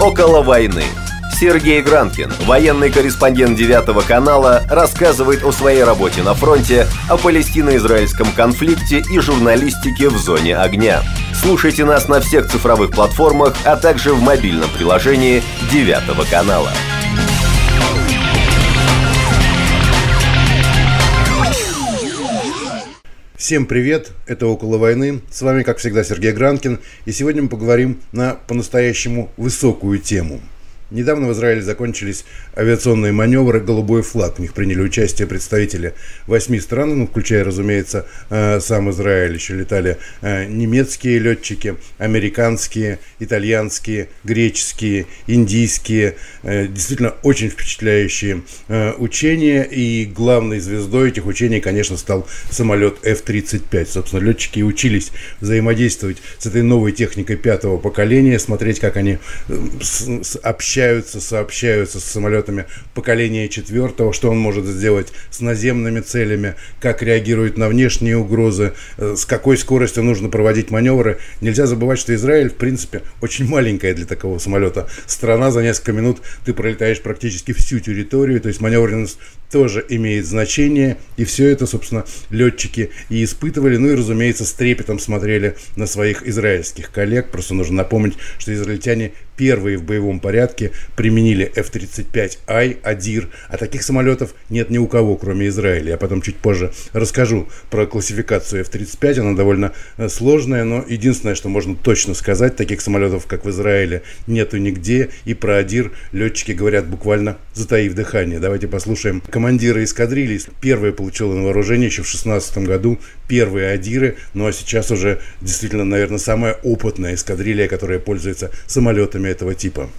Около войны. Сергей Гранкин, военный корреспондент Девятого канала, рассказывает о своей работе на фронте, о палестино-израильском конфликте и журналистике в зоне огня. Слушайте нас на всех цифровых платформах, а также в мобильном приложении Девятого канала. Всем привет, это «Около войны». С вами, как всегда, Сергей Гранкин. И сегодня мы поговорим на по-настоящему высокую тему – Недавно в Израиле закончились авиационные маневры «Голубой флаг». В них приняли участие представители восьми стран, ну, включая, разумеется, э, сам Израиль. Еще летали э, немецкие летчики, американские, итальянские, греческие, индийские. Э, действительно, очень впечатляющие учения. И главной звездой этих учений, конечно, стал самолет F-35. Собственно, летчики учились взаимодействовать с этой новой техникой пятого поколения, смотреть, как они общаются общаются, сообщаются с самолетами поколения четвертого, что он может сделать с наземными целями, как реагирует на внешние угрозы, э, с какой скоростью нужно проводить маневры. Нельзя забывать, что Израиль, в принципе, очень маленькая для такого самолета страна. За несколько минут ты пролетаешь практически всю территорию, то есть маневренность тоже имеет значение. И все это, собственно, летчики и испытывали. Ну и, разумеется, с трепетом смотрели на своих израильских коллег. Просто нужно напомнить, что израильтяне первые в боевом порядке применили F-35I, Адир, а таких самолетов нет ни у кого, кроме Израиля. Я потом чуть позже расскажу про классификацию F-35, она довольно э, сложная, но единственное, что можно точно сказать, таких самолетов, как в Израиле, нету нигде, и про Адир летчики говорят буквально затаив дыхание. Давайте послушаем командира эскадрильи. Первая получила на вооружение еще в 16 году, первые Адиры, ну а сейчас уже действительно, наверное, самая опытная эскадрилья, которая пользуется самолетами этого типа.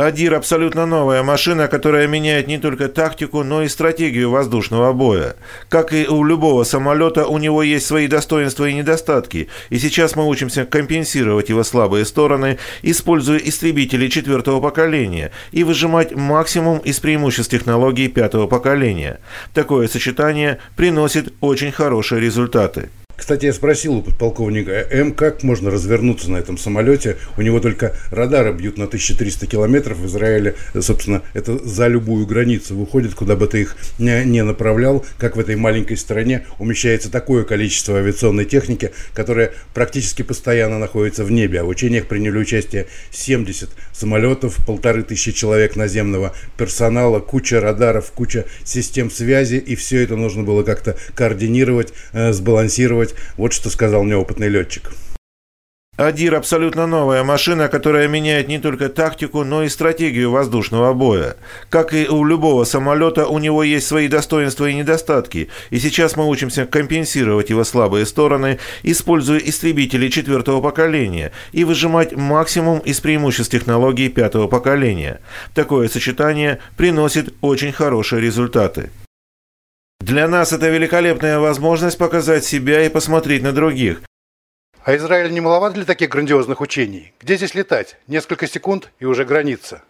Адир – абсолютно новая машина, которая меняет не только тактику, но и стратегию воздушного боя. Как и у любого самолета, у него есть свои достоинства и недостатки, и сейчас мы учимся компенсировать его слабые стороны, используя истребители четвертого поколения и выжимать максимум из преимуществ технологий пятого поколения. Такое сочетание приносит очень хорошие результаты. Кстати, я спросил у подполковника М, как можно развернуться на этом самолете. У него только радары бьют на 1300 километров. В Израиле, собственно, это за любую границу выходит, куда бы ты их не, направлял. Как в этой маленькой стране умещается такое количество авиационной техники, которая практически постоянно находится в небе. А в учениях приняли участие 70 самолетов, полторы тысячи человек наземного персонала, куча радаров, куча систем связи. И все это нужно было как-то координировать, э, сбалансировать делать. Вот что сказал мне опытный летчик. Адир – абсолютно новая машина, которая меняет не только тактику, но и стратегию воздушного боя. Как и у любого самолета, у него есть свои достоинства и недостатки, и сейчас мы учимся компенсировать его слабые стороны, используя истребители четвертого поколения и выжимать максимум из преимуществ технологий пятого поколения. Такое сочетание приносит очень хорошие результаты. Для нас это великолепная возможность показать себя и посмотреть на других. А Израиль не маловат для таких грандиозных учений? Где здесь летать? Несколько секунд и уже граница.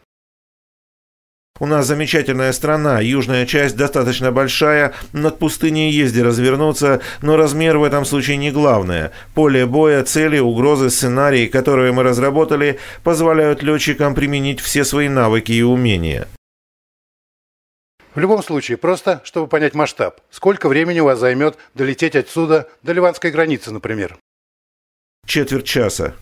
У нас замечательная страна, южная часть достаточно большая, над пустыней есть где развернуться, но размер в этом случае не главное. Поле боя, цели, угрозы, сценарии, которые мы разработали, позволяют летчикам применить все свои навыки и умения. В любом случае, просто чтобы понять масштаб. Сколько времени у вас займет долететь отсюда до ливанской границы, например? Четверть часа.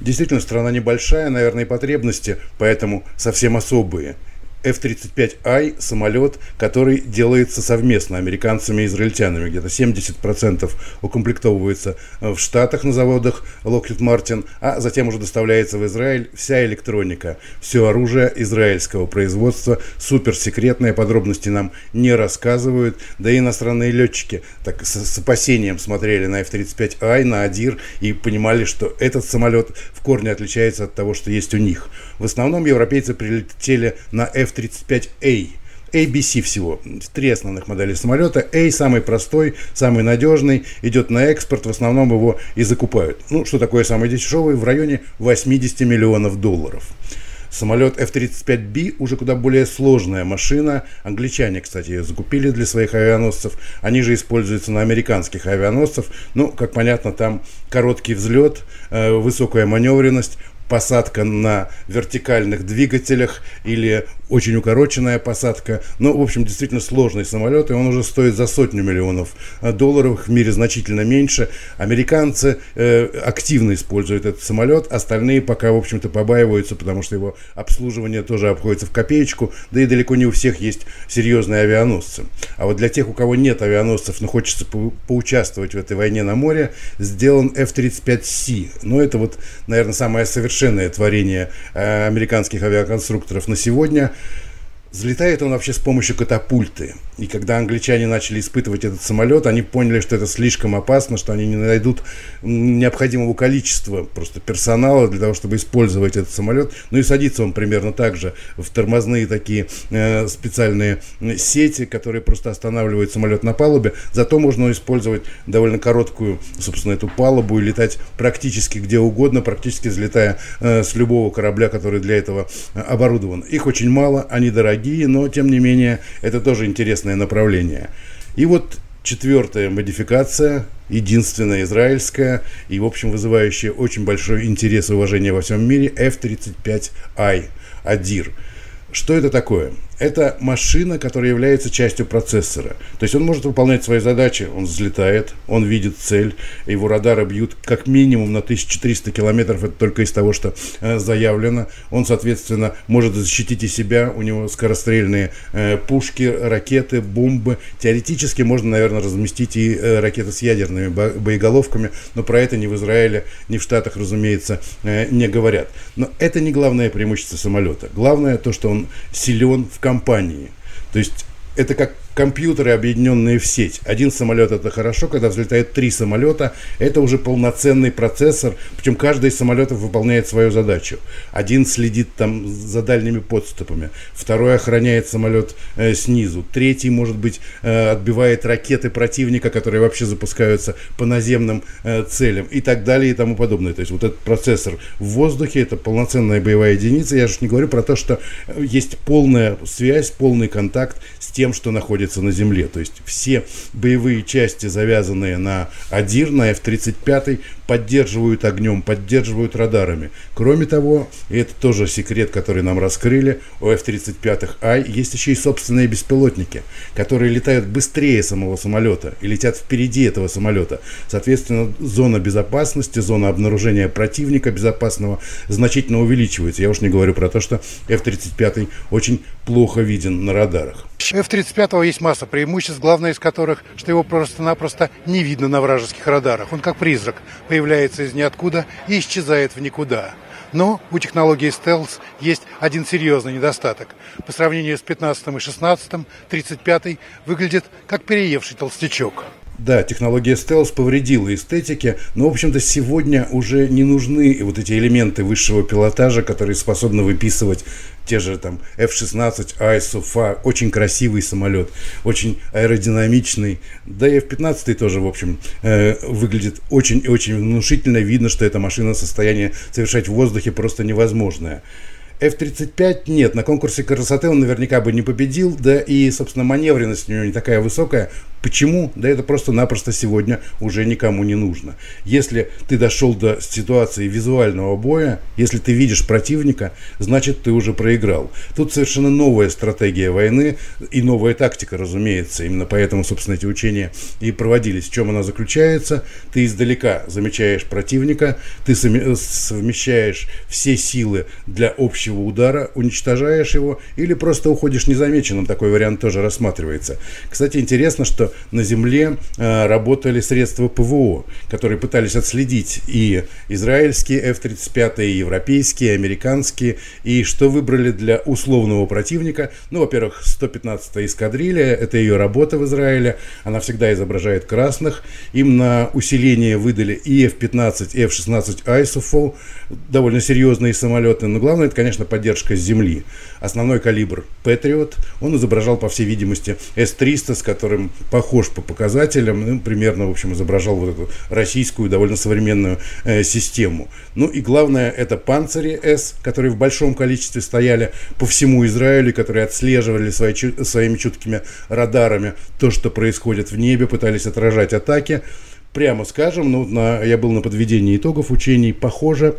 Действительно, страна небольшая, наверное, и потребности, поэтому совсем особые – F-35I самолет, который делается совместно американцами и израильтянами. Где-то 70% укомплектовывается э, в Штатах на заводах Lockheed Martin, а затем уже доставляется в Израиль вся электроника, все оружие израильского производства, суперсекретные подробности нам не рассказывают, да и иностранные летчики так с, с опасением смотрели на F-35I, на Адир и понимали, что этот самолет в корне отличается от того, что есть у них. В основном европейцы прилетели на F F-35A. ABC всего. Три основных модели самолета. A самый простой, самый надежный, идет на экспорт, в основном его и закупают. Ну, что такое самый дешевый? В районе 80 миллионов долларов. Самолет F-35B уже куда более сложная машина. Англичане, кстати, ее закупили для своих авианосцев. Они же используются на американских авианосцев. Ну, как понятно, там короткий взлет, э, высокая маневренность, посадка на вертикальных двигателях или очень укороченная посадка. Но, в общем, действительно сложный самолет, и он уже стоит за сотню миллионов э, долларов, в мире значительно меньше. Американцы э, активно используют этот самолет, остальные пока, в общем-то, побаиваются, потому что его обслуживание тоже обходится в копеечку, да и далеко не у всех есть серьезные авианосцы. А вот для тех, у кого нет авианосцев, но хочется по поучаствовать в этой войне на море, сделан F-35C. Но это вот, наверное, самое совершенное совершенное творение э, американских авиаконструкторов на сегодня. Взлетает он вообще с помощью катапульты. И когда англичане начали испытывать этот самолет, они поняли, что это слишком опасно, что они не найдут необходимого количества просто персонала для того, чтобы использовать этот самолет. Ну и садится он примерно так же в тормозные такие э, специальные сети, которые просто останавливают самолет на палубе. Зато можно использовать довольно короткую, собственно, эту палубу и летать практически где угодно, практически взлетая э, с любого корабля, который для этого э, оборудован. Их очень мало, они дорогие дорогие, но тем не менее это тоже интересное направление. И вот четвертая модификация, единственная израильская и, в общем, вызывающая очень большой интерес и уважение во всем мире, F-35I, Адир. Что это такое? Это машина, которая является частью процессора. То есть он может выполнять свои задачи, он взлетает, он видит цель, его радары бьют как минимум на 1300 километров, это только из того, что э, заявлено. Он, соответственно, может защитить и себя, у него скорострельные э, пушки, ракеты, бомбы. Теоретически можно, наверное, разместить и э, ракеты с ядерными боеголовками, но про это ни в Израиле, ни в Штатах, разумеется, э, не говорят. Но это не главное преимущество самолета. Главное то, что он силен в компании. То есть это как компьютеры, объединенные в сеть. Один самолет это хорошо, когда взлетает три самолета, это уже полноценный процессор, причем каждый из самолетов выполняет свою задачу. Один следит там за дальними подступами, второй охраняет самолет э, снизу, третий, может быть, э, отбивает ракеты противника, которые вообще запускаются по наземным э, целям и так далее и тому подобное. То есть вот этот процессор в воздухе, это полноценная боевая единица. Я же не говорю про то, что э, есть полная связь, полный контакт с тем, что находится находится на земле. То есть все боевые части, завязанные на АДИР, на F-35, поддерживают огнем, поддерживают радарами. Кроме того, и это тоже секрет, который нам раскрыли, у F-35I есть еще и собственные беспилотники, которые летают быстрее самого самолета и летят впереди этого самолета. Соответственно, зона безопасности, зона обнаружения противника безопасного значительно увеличивается. Я уж не говорю про то, что F-35 очень плохо виден на радарах. F-35 есть масса преимуществ, главное из которых, что его просто-напросто не видно на вражеских радарах. Он как призрак, появляется из ниоткуда и исчезает в никуда. Но у технологии стелс есть один серьезный недостаток. По сравнению с 15 и 16, 35 выглядит как переевший толстячок. Да, технология стелс повредила эстетике, но, в общем-то, сегодня уже не нужны вот эти элементы высшего пилотажа, которые способны выписывать те же там F-16, ISUFA, очень красивый самолет, очень аэродинамичный. Да и F-15 тоже, в общем, э, выглядит очень и очень внушительно. Видно, что эта машина в состоянии совершать в воздухе просто невозможное. F-35 нет, на конкурсе красоты он наверняка бы не победил, да и, собственно, маневренность у него не такая высокая. Почему? Да это просто-напросто сегодня уже никому не нужно. Если ты дошел до ситуации визуального боя, если ты видишь противника, значит ты уже проиграл. Тут совершенно новая стратегия войны и новая тактика, разумеется. Именно поэтому, собственно, эти учения и проводились. В чем она заключается? Ты издалека замечаешь противника, ты совмещаешь все силы для общего удара, уничтожаешь его или просто уходишь незамеченным. Такой вариант тоже рассматривается. Кстати, интересно, что на Земле э, работали средства ПВО, которые пытались отследить и израильские F-35, и европейские, и американские, и что выбрали для условного противника. Ну, во-первых, 115-я эскадрилья, это ее работа в Израиле, она всегда изображает красных. Им на усиление выдали и F-15, и F-16 ISOFO, довольно серьезные самолеты, но главное, это, конечно, поддержка с земли. Основной калибр Patriot, он изображал, по всей видимости, S-300, с которым по похож по показателям, ну, примерно, в общем, изображал вот эту российскую довольно современную э, систему. Ну и главное, это панцири С, которые в большом количестве стояли по всему Израилю, которые отслеживали свои, своими чуткими радарами то, что происходит в небе, пытались отражать атаки. Прямо скажем, ну, на, я был на подведении итогов учений, похоже,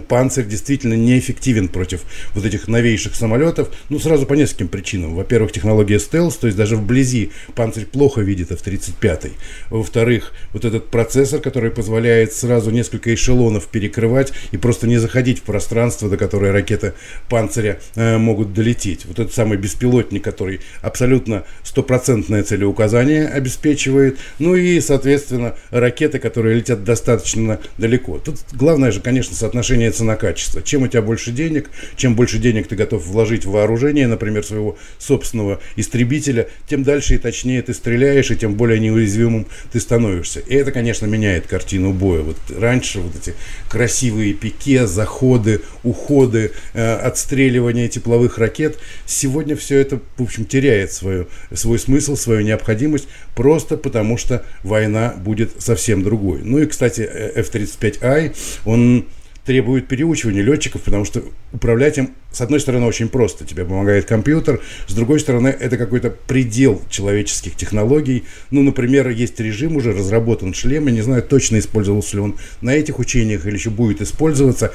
Панцирь действительно неэффективен против вот этих новейших самолетов, ну, сразу по нескольким причинам. Во-первых, технология стелс, то есть даже вблизи Панцирь плохо видит F-35. Во-вторых, вот этот процессор, который позволяет сразу несколько эшелонов перекрывать и просто не заходить в пространство, до которой ракеты Панциря э, могут долететь. Вот этот самый беспилотник, который абсолютно стопроцентное целеуказание обеспечивает. Ну и, соответственно, ракеты, которые летят достаточно далеко. Тут главное же, конечно, соотношение соотношение цена-качество. Чем у тебя больше денег, чем больше денег ты готов вложить в вооружение, например, своего собственного истребителя, тем дальше и точнее ты стреляешь, и тем более неуязвимым ты становишься. И это, конечно, меняет картину боя. Вот раньше вот эти красивые пике, заходы, уходы, э, отстреливание тепловых ракет, сегодня все это, в общем, теряет свою, свой смысл, свою необходимость, просто потому что война будет совсем другой. Ну и, кстати, э, F-35I, он требует переучивания летчиков, потому что управлять им, с одной стороны, очень просто. Тебе помогает компьютер, с другой стороны, это какой-то предел человеческих технологий. Ну, например, есть режим, уже разработан шлем, я не знаю, точно использовался ли он на этих учениях или еще будет использоваться,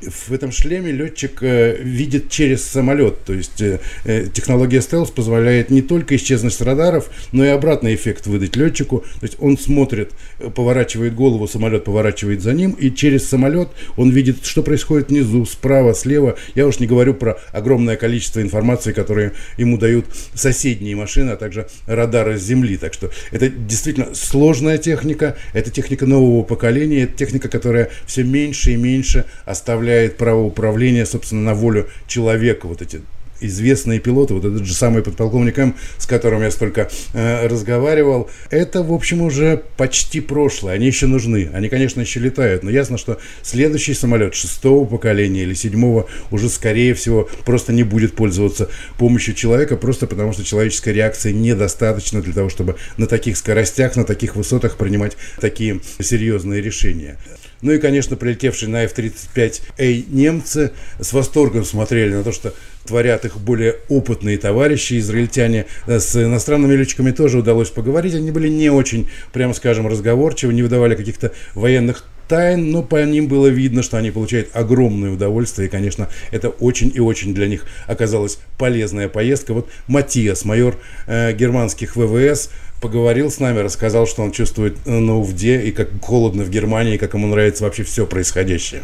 в этом шлеме летчик э, видит через самолет. То есть э, э, технология стелс позволяет не только исчезнуть с радаров, но и обратный эффект выдать летчику. То есть он смотрит, поворачивает голову, самолет поворачивает за ним, и через самолет он видит, что происходит внизу, справа, слева. Я уж не говорю про огромное количество информации, которые ему дают соседние машины, а также радары с земли. Так что это действительно сложная техника, это техника нового поколения, это техника, которая все меньше и меньше оставляет оставляет право управления, собственно, на волю человека. Вот эти известные пилоты, вот этот же самый подполковник М, с которым я столько э, разговаривал, это, в общем, уже почти прошлое. Они еще нужны. Они, конечно, еще летают, но ясно, что следующий самолет шестого поколения или седьмого уже, скорее всего, просто не будет пользоваться помощью человека, просто потому что человеческая реакция недостаточна для того, чтобы на таких скоростях, на таких высотах принимать такие серьезные решения. Ну и, конечно, прилетевшие на F-35A немцы с восторгом смотрели на то, что творят их более опытные товарищи, израильтяне. С иностранными летчиками тоже удалось поговорить. Они были не очень, прямо скажем, разговорчивы, не выдавали каких-то военных тайн, но по ним было видно, что они получают огромное удовольствие, и, конечно, это очень и очень для них оказалась полезная поездка. Вот Матиас, майор э, германских ВВС, поговорил с нами, рассказал, что он чувствует на Увде и как холодно в Германии, как ему нравится вообще все происходящее.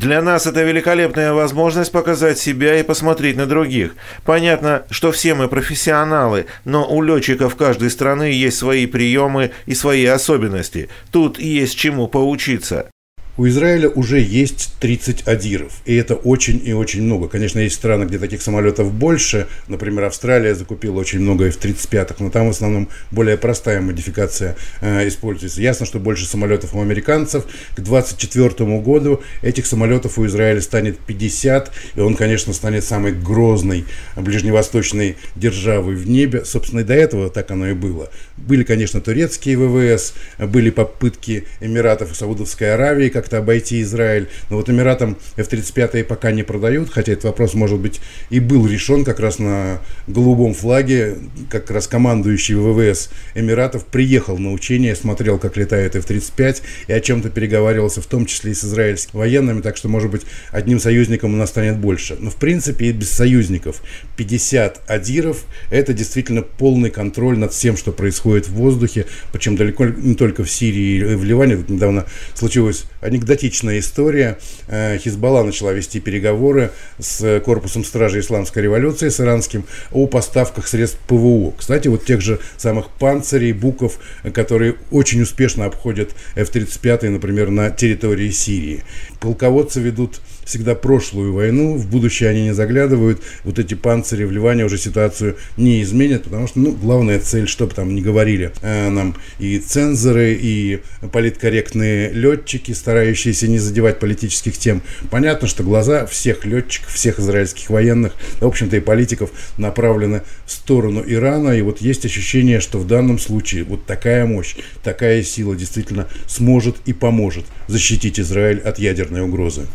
Для нас это великолепная возможность показать себя и посмотреть на других. Понятно, что все мы профессионалы, но у летчиков каждой страны есть свои приемы и свои особенности. Тут есть чему поучиться. У Израиля уже есть 30 адиров, и это очень и очень много. Конечно, есть страны, где таких самолетов больше. Например, Австралия закупила очень много F-35, но там в основном более простая модификация э, используется. Ясно, что больше самолетов у американцев. К 2024 году этих самолетов у Израиля станет 50, и он, конечно, станет самой грозной ближневосточной державой в небе. Собственно, и до этого так оно и было. Были, конечно, турецкие ВВС, были попытки Эмиратов и Саудовской Аравии как-то обойти Израиль. Но вот Эмиратам F-35 пока не продают, хотя этот вопрос, может быть, и был решен как раз на голубом флаге, как раз командующий ВВС Эмиратов приехал на учение, смотрел, как летает F-35 и о чем-то переговаривался, в том числе и с израильскими военными, так что, может быть, одним союзником у нас станет больше. Но, в принципе, и без союзников 50 адиров – это действительно полный контроль над всем, что происходит в воздухе, причем далеко не только в Сирии и в Ливане. Тут недавно случилось анекдотичная история. Э, Хизбалла начала вести переговоры с корпусом стражи исламской революции, с иранским, о поставках средств ПВО. Кстати, вот тех же самых панцирей, буков, которые очень успешно обходят F-35, например, на территории Сирии. Полководцы ведут всегда прошлую войну, в будущее они не заглядывают, вот эти панцири в Ливане уже ситуацию не изменят, потому что, ну, главная цель, чтобы там не говорили э, нам и цензоры, и политкорректные летчики, старающиеся не задевать политических тем. Понятно, что глаза всех летчиков, всех израильских военных, в общем-то и политиков направлены в сторону Ирана, и вот есть ощущение, что в данном случае вот такая мощь, такая сила действительно сможет и поможет защитить Израиль от ядерной угрозы.